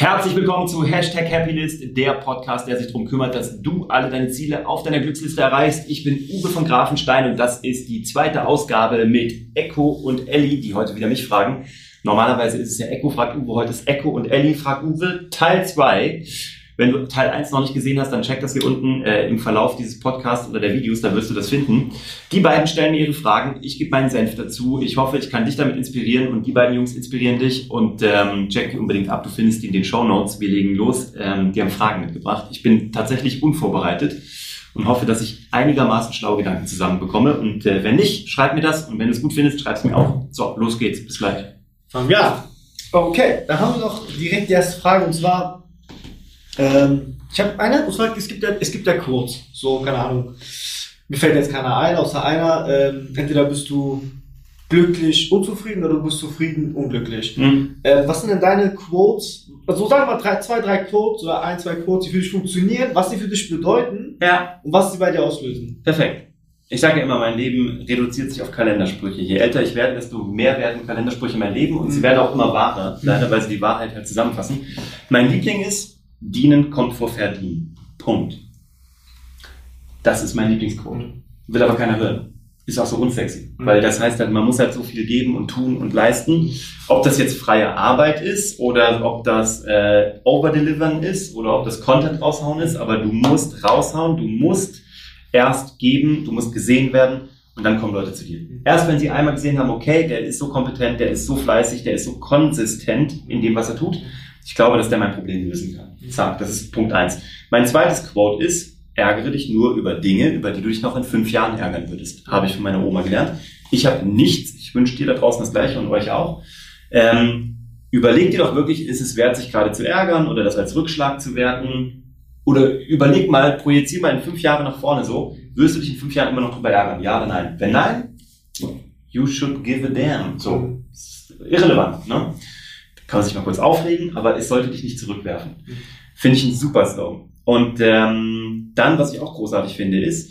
Herzlich willkommen zu Hashtag Happylist, der Podcast, der sich darum kümmert, dass du alle deine Ziele auf deiner Glücksliste erreichst. Ich bin Uwe von Grafenstein und das ist die zweite Ausgabe mit Echo und Ellie, die heute wieder mich fragen. Normalerweise ist es ja Echo fragt Uwe, heute ist Echo und Ellie fragt Uwe, Teil 2. Wenn du Teil 1 noch nicht gesehen hast, dann check das hier unten äh, im Verlauf dieses Podcasts oder der Videos, da wirst du das finden. Die beiden stellen mir ihre Fragen, ich gebe meinen Senf dazu. Ich hoffe, ich kann dich damit inspirieren und die beiden Jungs inspirieren dich und ähm, check die unbedingt ab. Du findest die in den Show Notes. Wir legen los. Ähm, die haben Fragen mitgebracht. Ich bin tatsächlich unvorbereitet und hoffe, dass ich einigermaßen schlaue Gedanken zusammenbekomme. Und äh, wenn nicht, schreib mir das und wenn du es gut findest, schreib es mir auch. So, los geht's. Bis gleich. Fangen wir an. Okay, dann haben wir noch direkt die erste Frage und zwar, ähm, ich habe eine, und zwar, es gibt ja, es gibt ja Quotes, so, keine Ahnung, mir fällt jetzt keiner ein, außer einer, ähm, entweder bist du glücklich, unzufrieden oder du bist zufrieden, unglücklich. Mhm. Äh, was sind denn deine Quotes, also sagen wir mal drei, zwei, drei Quotes oder ein, zwei Quotes, die für dich funktionieren, was die für dich bedeuten Ja, und was sie bei dir auslösen? Perfekt. Ich sage ja immer, mein Leben reduziert sich auf Kalendersprüche. Je älter ich werde, desto mehr werden Kalendersprüche in mein Leben und sie Mhm. werden auch immer wahrer, leider weil sie die Wahrheit halt zusammenfassen. Mein Liebling ist, dienen kommt vor verdienen. Punkt. Das ist mein Lieblingsquote. Will aber keiner hören. Ist auch so unsexy. Mhm. Weil das heißt halt, man muss halt so viel geben und tun und leisten. Ob das jetzt freie Arbeit ist oder ob das äh, Overdelivern ist oder ob das Content raushauen ist, aber du musst raushauen, du musst erst geben, du musst gesehen werden und dann kommen Leute zu dir. Erst wenn sie einmal gesehen haben, okay, der ist so kompetent, der ist so fleißig, der ist so konsistent in dem, was er tut, ich glaube, dass der mein Problem lösen kann. Zack, das ist Punkt eins. Mein zweites Quote ist, ärgere dich nur über Dinge, über die du dich noch in fünf Jahren ärgern würdest. Habe ich von meiner Oma gelernt. Ich habe nichts, ich wünsche dir da draußen das Gleiche und euch auch. Ähm, überleg dir doch wirklich, ist es wert, sich gerade zu ärgern oder das als Rückschlag zu werten? Oder überleg mal, projizier mal in fünf Jahre nach vorne so, wirst du dich in fünf Jahren immer noch drüber ärgern? Ja oder nein? Wenn nein, you should give a damn. So, irrelevant, ne? Kann man sich mal kurz aufregen, aber es sollte dich nicht zurückwerfen. Finde ich ein super Slogan. Und ähm, dann, was ich auch großartig finde, ist,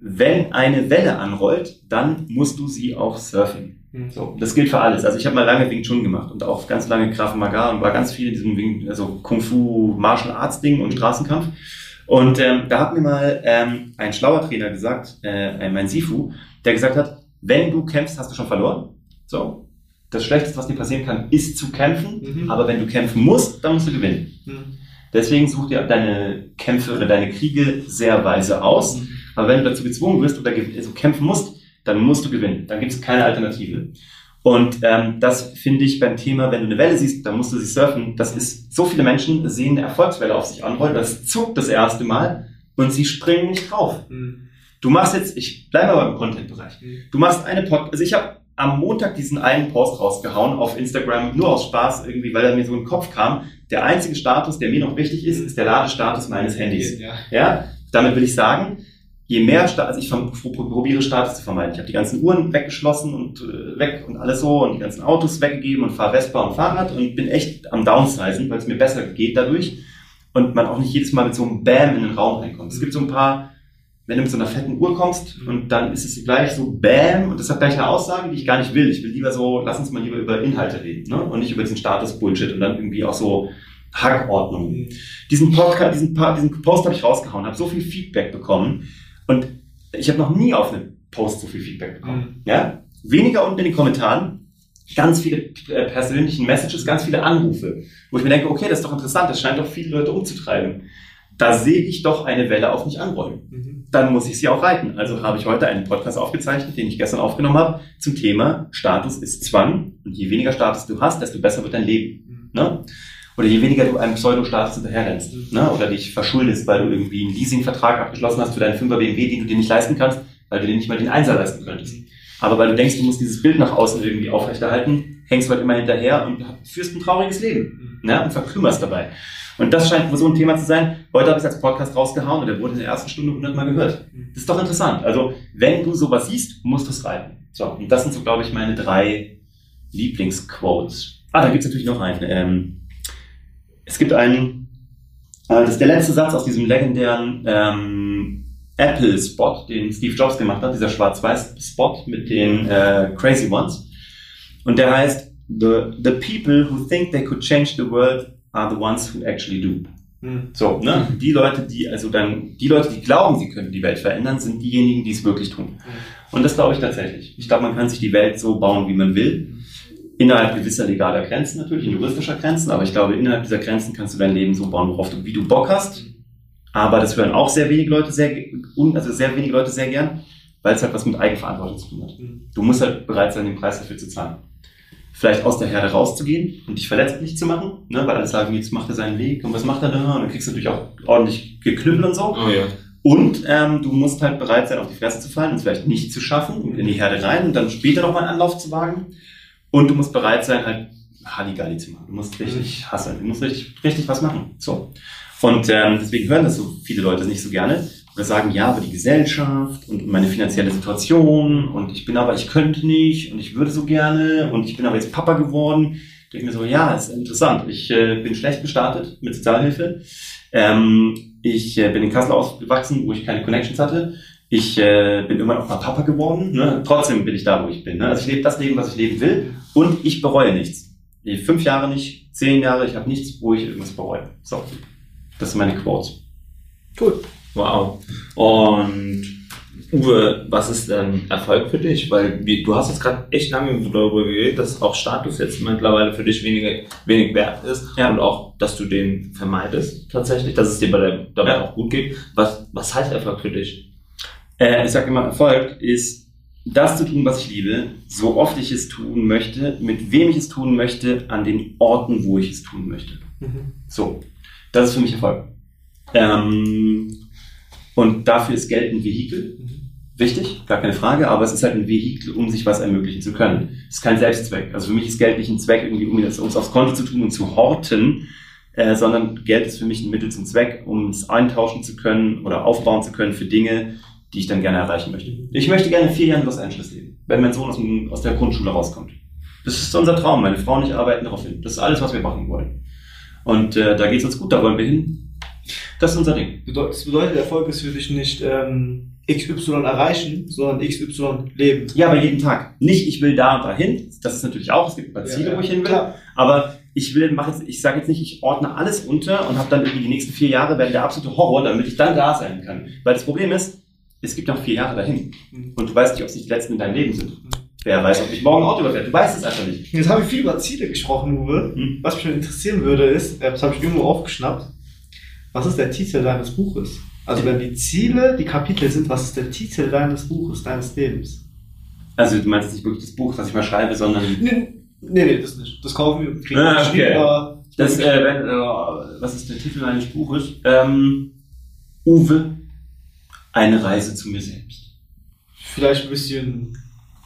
wenn eine Welle anrollt, dann musst du sie auch surfen. So, das gilt für alles. Also ich habe mal lange Wing Chun gemacht und auch ganz lange Krav Maga und war ganz viel in diesem Wing, also Kung Fu, Martial Arts Ding und Straßenkampf. Und ähm, da hat mir mal ähm, ein schlauer Trainer gesagt, äh, mein Sifu, der gesagt hat, wenn du kämpfst, hast du schon verloren. So. Das Schlechteste, was dir passieren kann, ist zu kämpfen. Mhm. Aber wenn du kämpfen musst, dann musst du gewinnen. Deswegen such dir deine Kämpfe oder deine Kriege sehr weise aus. Aber wenn du dazu gezwungen wirst oder also kämpfen musst, dann musst du gewinnen. Dann gibt es keine Alternative. Und ähm, das finde ich beim Thema, wenn du eine Welle siehst, dann musst du sie surfen. Das ist, so viele Menschen sehen eine Erfolgswelle auf sich anrollen, das zuckt das erste Mal und sie springen nicht drauf. Du machst jetzt, ich bleibe mal beim Content-Bereich. Du machst eine Pod, also ich habe am Montag diesen einen Post rausgehauen auf Instagram, nur aus Spaß irgendwie, weil er mir so in den Kopf kam. Der einzige Status, der mir noch wichtig ist, ist der Ladestatus meines Handys. Ja. Ja, damit will ich sagen, je mehr Status, also ich probiere Status zu vermeiden. Ich habe die ganzen Uhren weggeschlossen und äh, weg und alles so und die ganzen Autos weggegeben und fahre Vespa und Fahrrad und bin echt am Downsizen, weil es mir besser geht dadurch und man auch nicht jedes Mal mit so einem Bam in den Raum reinkommt. Es gibt so ein paar, wenn du mit so einer fetten Uhr kommst Mhm. und dann ist es gleich so Bam und das hat gleich eine Aussage, die ich gar nicht will. Ich will lieber so, lass uns mal lieber über Inhalte reden ne? und nicht über diesen Status-Bullshit und dann irgendwie auch so Hackordnung diesen Podcast, diesen, diesen Post habe ich rausgehauen, habe so viel Feedback bekommen und ich habe noch nie auf einen Post so viel Feedback bekommen. Ja, weniger unten in den Kommentaren, ganz viele äh, persönlichen Messages, ganz viele Anrufe, wo ich mir denke, okay, das ist doch interessant, das scheint doch viele Leute umzutreiben. Da sehe ich doch eine Welle auf mich anrollen. Dann muss ich sie auch reiten. Also habe ich heute einen Podcast aufgezeichnet, den ich gestern aufgenommen habe, zum Thema Status ist Zwang. Und je weniger Status du hast, desto besser wird dein Leben. Ne? Oder je weniger du einem Pseudo-Status hinterherrennst, Mhm. ne? oder dich verschuldest, weil du irgendwie einen Leasingvertrag abgeschlossen hast für deinen 5er BMW, den du dir nicht leisten kannst, weil du dir nicht mal den Einser leisten könntest. Aber weil du denkst, du musst dieses Bild nach außen irgendwie aufrechterhalten, hängst du halt immer hinterher und führst ein trauriges Leben ne? und verkümmerst dabei. Und das scheint so ein Thema zu sein. Heute habe ich es als Podcast rausgehauen und der wurde in der ersten Stunde 100 Mal gehört. Das ist doch interessant. Also, wenn du sowas siehst, musst du es reiten. So, und das sind so, glaube ich, meine drei Lieblingsquotes. Ah, da gibt es natürlich noch einen. Ähm, es gibt einen, äh, das ist der letzte Satz aus diesem legendären ähm, Apple-Spot, den Steve Jobs gemacht hat, dieser schwarz-weiß-Spot mit den äh, Crazy Ones. Und der heißt, the, the people who think they could change the world are the ones who actually do. Hm. So, ne? Die Leute, die, also dann, die Leute, die glauben, sie könnten die Welt verändern, sind diejenigen, die es wirklich tun. Und das glaube ich tatsächlich. Ich glaube, man kann sich die Welt so bauen, wie man will. Innerhalb gewisser legaler Grenzen natürlich, in juristischer Grenzen, aber ich glaube, innerhalb dieser Grenzen kannst du dein Leben so bauen, worauf du, wie du Bock hast. Aber das hören auch sehr wenige Leute sehr, also sehr wenige Leute sehr gern, weil es halt was mit Eigenverantwortung zu tun hat. Hm. Du musst halt bereit sein, den Preis dafür zu zahlen. Vielleicht aus der Herde rauszugehen und dich verletzlich zu machen, ne? weil alle sagen, jetzt macht er seinen Weg und was macht er da? Und dann kriegst du natürlich auch ordentlich geknüppelt und so. Oh ja. Und ähm, du musst halt bereit sein, auf die Fresse zu fallen und es vielleicht nicht zu schaffen und in die Herde rein und dann später nochmal einen Anlauf zu wagen. Und du musst bereit sein, halt Halligalli zu machen. Du musst richtig hasseln. Du musst richtig, richtig was machen. So. Und ähm, deswegen hören das so viele Leute nicht so gerne. Oder sagen, ja, aber die Gesellschaft und meine finanzielle Situation und ich bin aber, ich könnte nicht und ich würde so gerne und ich bin aber jetzt Papa geworden. Denke mir so, ja, ist interessant. Ich äh, bin schlecht gestartet mit Sozialhilfe. Ähm, ich äh, bin in Kassel aufgewachsen, wo ich keine Connections hatte. Ich äh, bin immer noch mal Papa geworden. Ne? Trotzdem bin ich da, wo ich bin. Ne? Also ich lebe das Leben, was ich leben will. Und ich bereue nichts. Ich, fünf Jahre nicht, zehn Jahre, ich habe nichts, wo ich irgendwas bereue. So, das sind meine Quotes. Cool. Wow. Und Uwe, was ist denn Erfolg für dich? Weil du hast jetzt gerade echt lange darüber geredet, dass auch Status jetzt mittlerweile für dich weniger, wenig wert ist Ja. und auch, dass du den vermeidest tatsächlich, dass es dir bei der, dabei Ja. auch gut geht. Was, was heißt Erfolg für dich? Äh, ich sage immer, Erfolg ist das zu tun, was ich liebe, so oft ich es tun möchte, mit wem ich es tun möchte, an den Orten, wo ich es tun möchte. Mhm. So, das ist für mich Erfolg. Ähm, und dafür ist Geld ein Vehikel. Wichtig, gar keine Frage, aber es ist halt ein Vehikel, um sich was ermöglichen zu können. Es ist kein Selbstzweck. Also für mich ist Geld nicht ein Zweck, irgendwie, um es aufs Konto zu tun und zu horten, äh, sondern Geld ist für mich ein Mittel zum Zweck, um es eintauschen zu können oder aufbauen zu können für Dinge, die ich dann gerne erreichen möchte. Ich möchte gerne vier Jahren in Los Angeles leben, wenn mein Sohn aus, dem, aus der Grundschule rauskommt. Das ist unser Traum. Meine Frau und ich arbeiten darauf hin. Das ist alles, was wir machen wollen. Und äh, da geht es uns gut, da wollen wir hin. Das ist unser Ding. Das bedeutet, Erfolg ist für dich nicht ähm, XY erreichen, sondern XY leben. Ja, aber jeden Tag. Nicht, ich will da und dahin. Das ist natürlich auch, es gibt ein paar Ziele, wo ich hin will. Klar. Aber ich will, mach jetzt, ich sage jetzt nicht, ich ordne alles unter und habe dann irgendwie die nächsten vier Jahre werden der absolute Horror, damit ich dann da sein kann. Weil das Problem ist, es gibt noch vier Jahre dahin. Mhm. Und du weißt nicht, ob es nicht die letzten in deinem Leben sind. Wer weiß, ob mich morgen ein Auto überfährt. Du weißt es einfach nicht. Jetzt habe ich viel über Ziele gesprochen, Uwe. Hm. Was mich schon interessieren würde, ist, äh, das habe ich irgendwo aufgeschnappt, was ist der Titel deines Buches? Also wenn die Ziele, die Kapitel sind, was ist der Titel deines Buches, deines Lebens? Also du meinst nicht wirklich das Buch, was ich mal schreibe, sondern Nee, nee, nee das nicht. Das kaufen wir. kriegen Ah, okay. aber- das, äh, wenn, äh, was ist der Titel meines Buches? Ähm, Uwe, eine Reise zu mir selbst. Vielleicht ein bisschen.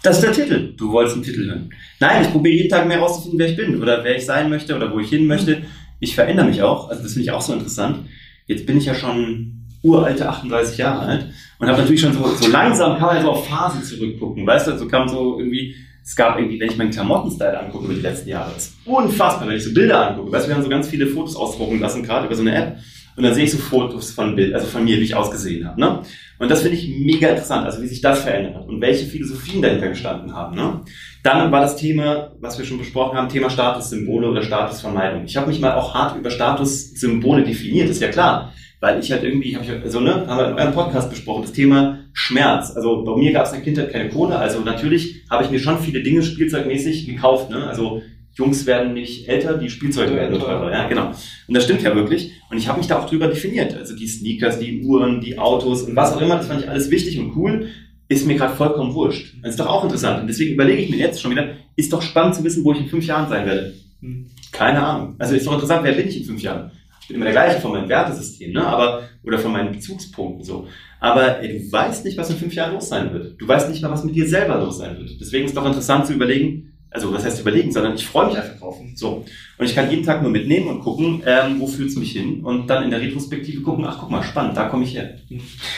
Das ist der Titel. Du wolltest einen Titel hören. Nein, ich probiere jeden Tag mehr herauszufinden, wer ich bin oder wer ich sein möchte oder wo ich hin möchte. Ich verändere mich auch. Also das finde ich auch so interessant. Jetzt bin ich ja schon uralte 38 Jahre alt und habe natürlich schon so, so langsam kann man so auf Phasen zurückgucken. Weißt du, so kam so irgendwie, es gab irgendwie, wenn ich meinen Klamottenstyle angucke über die letzten Jahre, ist unfassbar, wenn ich so Bilder angucke. Weißt du, wir haben so ganz viele Fotos ausdrucken lassen, gerade über so eine App. Und dann sehe ich so Fotos von Bild, also von mir, wie ich ausgesehen habe. Ne? Und das finde ich mega interessant, also wie sich das verändert hat und welche Philosophien dahinter gestanden haben. Ne? Dann war das Thema, was wir schon besprochen haben, Thema Statussymbole oder Statusvermeidung. Ich habe mich mal auch hart über Statussymbole definiert, ist ja klar. Weil ich halt irgendwie, hab ich, also ne, haben wir in eurem Podcast besprochen, das Thema Schmerz. Also bei mir gab es in der Kindheit keine Kohle, also natürlich habe ich mir schon viele Dinge spielzeugmäßig gekauft. Ne? Also Jungs werden nicht älter, die Spielzeuge werden teurer. Ja, genau. Und das stimmt ja wirklich. Und ich habe mich da auch drüber definiert. Also die Sneakers, die Uhren, die Autos und was auch immer, das fand ich alles wichtig und cool. Ist mir gerade vollkommen wurscht. Das ist doch auch interessant. Und deswegen überlege ich mir jetzt schon wieder, ist doch spannend zu wissen, wo ich in fünf Jahren sein werde. Hm. Keine Ahnung. Also ist doch interessant, wer bin ich in fünf Jahren? Ich bin immer der gleiche von meinem Wertesystem, ne? Aber, oder von meinen Bezugspunkten so. Aber ey, du weißt nicht, was in fünf Jahren los sein wird. Du weißt nicht mal, was mit dir selber los sein wird. Deswegen ist doch interessant zu überlegen, also was heißt überlegen, sondern ich freue mich einfach drauf. So. Und ich kann jeden Tag nur mitnehmen und gucken, ähm, wo führt es mich hin und dann in der Retrospektive gucken, ach guck mal, spannend, da komme ich her.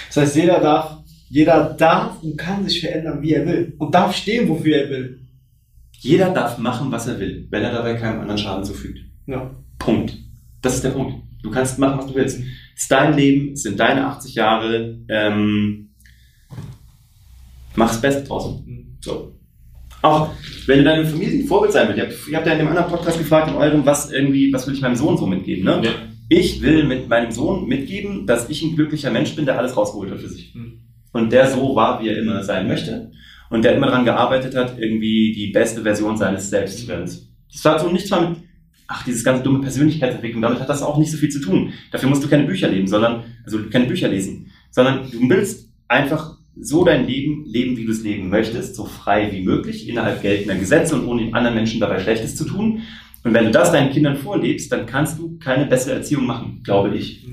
Das heißt, jeder darf, jeder darf und kann sich verändern, wie er will. Und darf stehen, wofür er will. Jeder darf machen, was er will, wenn er dabei keinem anderen Schaden zufügt. Ja. Punkt. Das ist der Punkt. Du kannst machen, was du willst. Es ist dein Leben, es sind deine 80 Jahre. Ähm, mach das Beste draußen. Hm. So. Auch wenn du deine Familie ein Vorbild sein willst. Ihr habt, ihr habt ja in dem anderen Podcast gefragt, in eurem, was irgendwie, was will ich meinem Sohn so mitgeben, ne? Ja. Ich will mit meinem Sohn mitgeben, dass ich ein glücklicher Mensch bin, der alles rausgeholt hat für sich. Mhm. Und der so war, wie er immer sein möchte. Und der immer daran gearbeitet hat, irgendwie die beste Version seines Selbst zu werden. Das hat so nichts mal mit, ach, dieses ganze dumme Persönlichkeitsentwicklung, damit hat das auch nicht so viel zu tun. Dafür musst du keine Bücher lesen, sondern, also keine Bücher lesen, sondern du willst einfach so dein Leben leben, wie du es leben möchtest, so frei wie möglich, innerhalb geltender Gesetze und ohne anderen Menschen dabei Schlechtes zu tun. Und wenn du das deinen Kindern vorlebst, dann kannst du keine bessere Erziehung machen, glaube ich.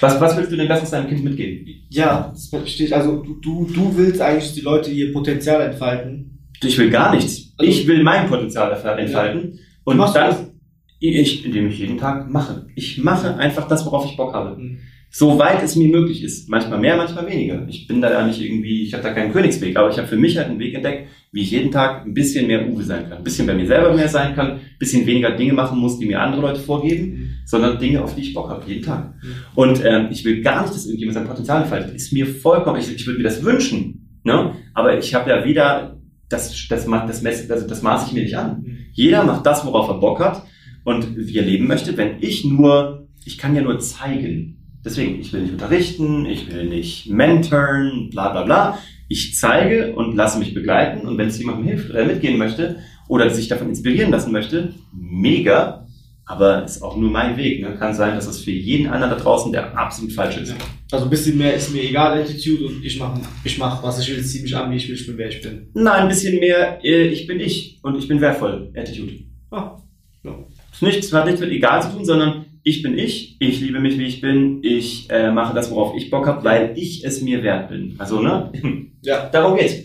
Was, was willst du denn besseres deinem Kind mitgeben? Ja, das verstehe ich. Also du, du, willst eigentlich, die Leute ihr Potenzial entfalten. Ich will gar nichts. Ich will mein Potenzial entfalten. Und Machst du dann, das? ich, indem ich jeden Tag mache. Ich mache einfach das, worauf ich Bock habe. Mhm. Soweit es mir möglich ist. Manchmal mehr, manchmal weniger. Ich bin da ja nicht irgendwie, ich habe da keinen Königsweg, aber ich habe für mich halt einen Weg entdeckt, wie ich jeden Tag ein bisschen mehr Uwe sein kann. Ein bisschen bei mir selber mehr sein kann, ein bisschen weniger Dinge machen muss, die mir andere Leute vorgeben, sondern Dinge, auf die ich Bock habe, jeden Tag. Mhm. Und ähm, ich will gar nicht, dass irgendjemand sein Potenzial entfaltet. Ist mir vollkommen, ich, ich würde mir das wünschen. Ne? Aber ich habe ja weder, das, das, das, Mess, also das maße ich mir nicht an. Mhm. Jeder macht das, worauf er Bock hat und wie er leben möchte. Wenn ich nur, ich kann ja nur zeigen. Deswegen, ich will nicht unterrichten, ich will nicht mentoren, bla bla bla. Ich zeige und lasse mich begleiten und wenn es jemandem hilft oder mitgehen möchte oder sich davon inspirieren lassen möchte, mega. Aber ist auch nur mein Weg. Ne? Kann sein, dass es für jeden anderen da draußen der absolut falsch ist. Ja. Also ein bisschen mehr ist mir egal, Attitude und ich mache, ich mach, was ich will, zieh mich an, wie ich will, ich bin, wer ich bin. Nein, ein bisschen mehr, äh, ich bin ich und ich bin wertvoll. Attitude. Ah, ja. Nichts, hat nichts mit egal zu tun, sondern ich bin ich, ich liebe mich, wie ich bin, ich äh, mache das, worauf ich Bock habe, weil ich es mir wert bin. Also, ne? Ja. Darum geht's.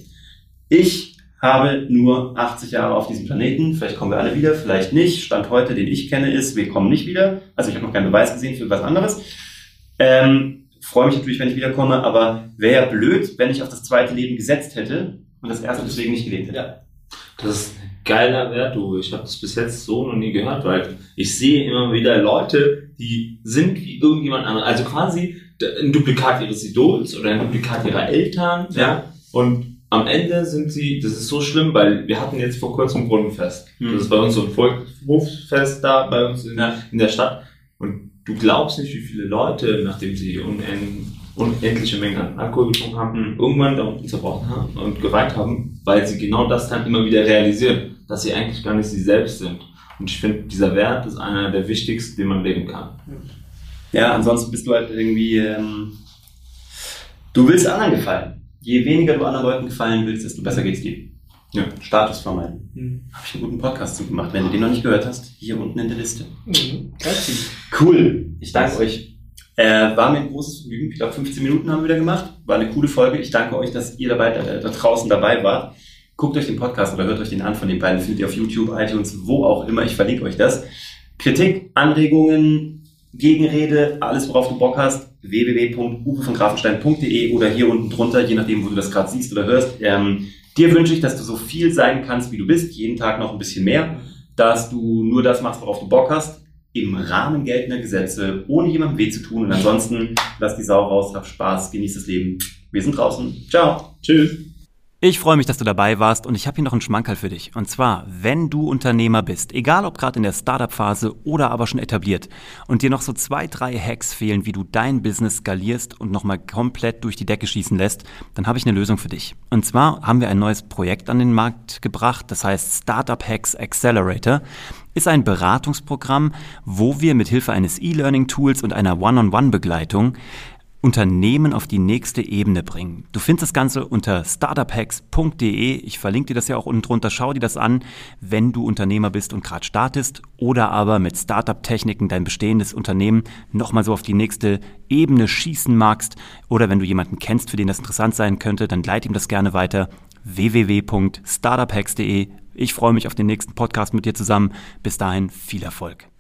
Ich habe nur 80 Jahre auf diesem Planeten. Vielleicht kommen wir alle wieder, vielleicht nicht. Stand heute, den ich kenne, ist, wir kommen nicht wieder. Also ich habe noch keinen Beweis gesehen für was anderes. Ähm, freue mich natürlich, wenn ich wiederkomme, aber wäre ja blöd, wenn ich auf das zweite Leben gesetzt hätte und das erste deswegen nicht gelebt hätte. Ja. Das ist geiler Wert, du. Ich habe das bis jetzt so noch nie gehört, weil ich sehe immer wieder Leute, die sind wie irgendjemand anderes. Also quasi ein Duplikat ihres Idols oder ein Duplikat ihrer Eltern. Ja. Und am Ende sind sie, das ist so schlimm, weil wir hatten jetzt vor kurzem Brunnenfest. Mhm. Das ist bei uns so ein Volksfest da bei uns in, Ja. in der Stadt. Und du glaubst nicht, wie viele Leute, nachdem sie unend, unendliche Mengen an Alkohol getrunken haben, Mhm. irgendwann da unten zerbrochen haben und geweint haben, weil sie genau das dann immer wieder realisieren, dass sie eigentlich gar nicht sie selbst sind. Und ich finde, dieser Wert ist einer der wichtigsten, den man leben kann. Ja, ansonsten bist du halt irgendwie, ähm, du willst anderen gefallen. Je weniger du anderen Leuten gefallen willst, desto besser geht's dir. Ja. Status vermeiden. Mhm. Habe ich einen guten Podcast zu gemacht. Wenn du den noch nicht gehört hast, hier unten in der Liste. Mhm. Cool. Ich danke euch. Äh, war mir ein großes Vergnügen. Ich glaube, 15 Minuten haben wir wieder gemacht. War eine coole Folge. Ich danke euch, dass ihr dabei, äh, da draußen dabei wart. Guckt euch den Podcast oder hört euch den an von den beiden. Findet ihr auf YouTube, iTunes, wo auch immer. Ich verlinke euch das. Kritik, Anregungen, Gegenrede, alles worauf du Bock hast, www.uwe-von-grafenstein.de oder hier unten drunter, je nachdem, wo du das gerade siehst oder hörst. Ähm, dir wünsche ich, dass du so viel sein kannst, wie du bist, jeden Tag noch ein bisschen mehr, dass du nur das machst, worauf du Bock hast, im Rahmen geltender Gesetze, ohne jemandem weh zu tun und ansonsten lass die Sau raus, hab Spaß, genieß das Leben. Wir sind draußen. Ciao. Tschüss. Ich freue mich, dass du dabei warst und ich habe hier noch einen Schmankerl für dich. Und zwar, wenn du Unternehmer bist, egal ob gerade in der Startup-Phase oder aber schon etabliert und dir noch so zwei, drei Hacks fehlen, wie du dein Business skalierst und nochmal komplett durch die Decke schießen lässt, dann habe ich eine Lösung für dich. Und zwar haben wir ein neues Projekt an den Markt gebracht, das heißt Startup Hacks Accelerator ist ein Beratungsprogramm, wo wir mit Hilfe eines E-Learning-Tools und einer One-on-One-Begleitung Unternehmen auf die nächste Ebene bringen. Du findest das Ganze unter startuphacks.de. Ich verlinke dir das ja auch unten drunter. Schau dir das an, wenn du Unternehmer bist und gerade startest oder aber mit Startup-Techniken dein bestehendes Unternehmen nochmal so auf die nächste Ebene schießen magst oder wenn du jemanden kennst, für den das interessant sein könnte, dann leite ihm das gerne weiter. www.startuphacks.de. Ich freue mich auf den nächsten Podcast mit dir zusammen. Bis dahin viel Erfolg.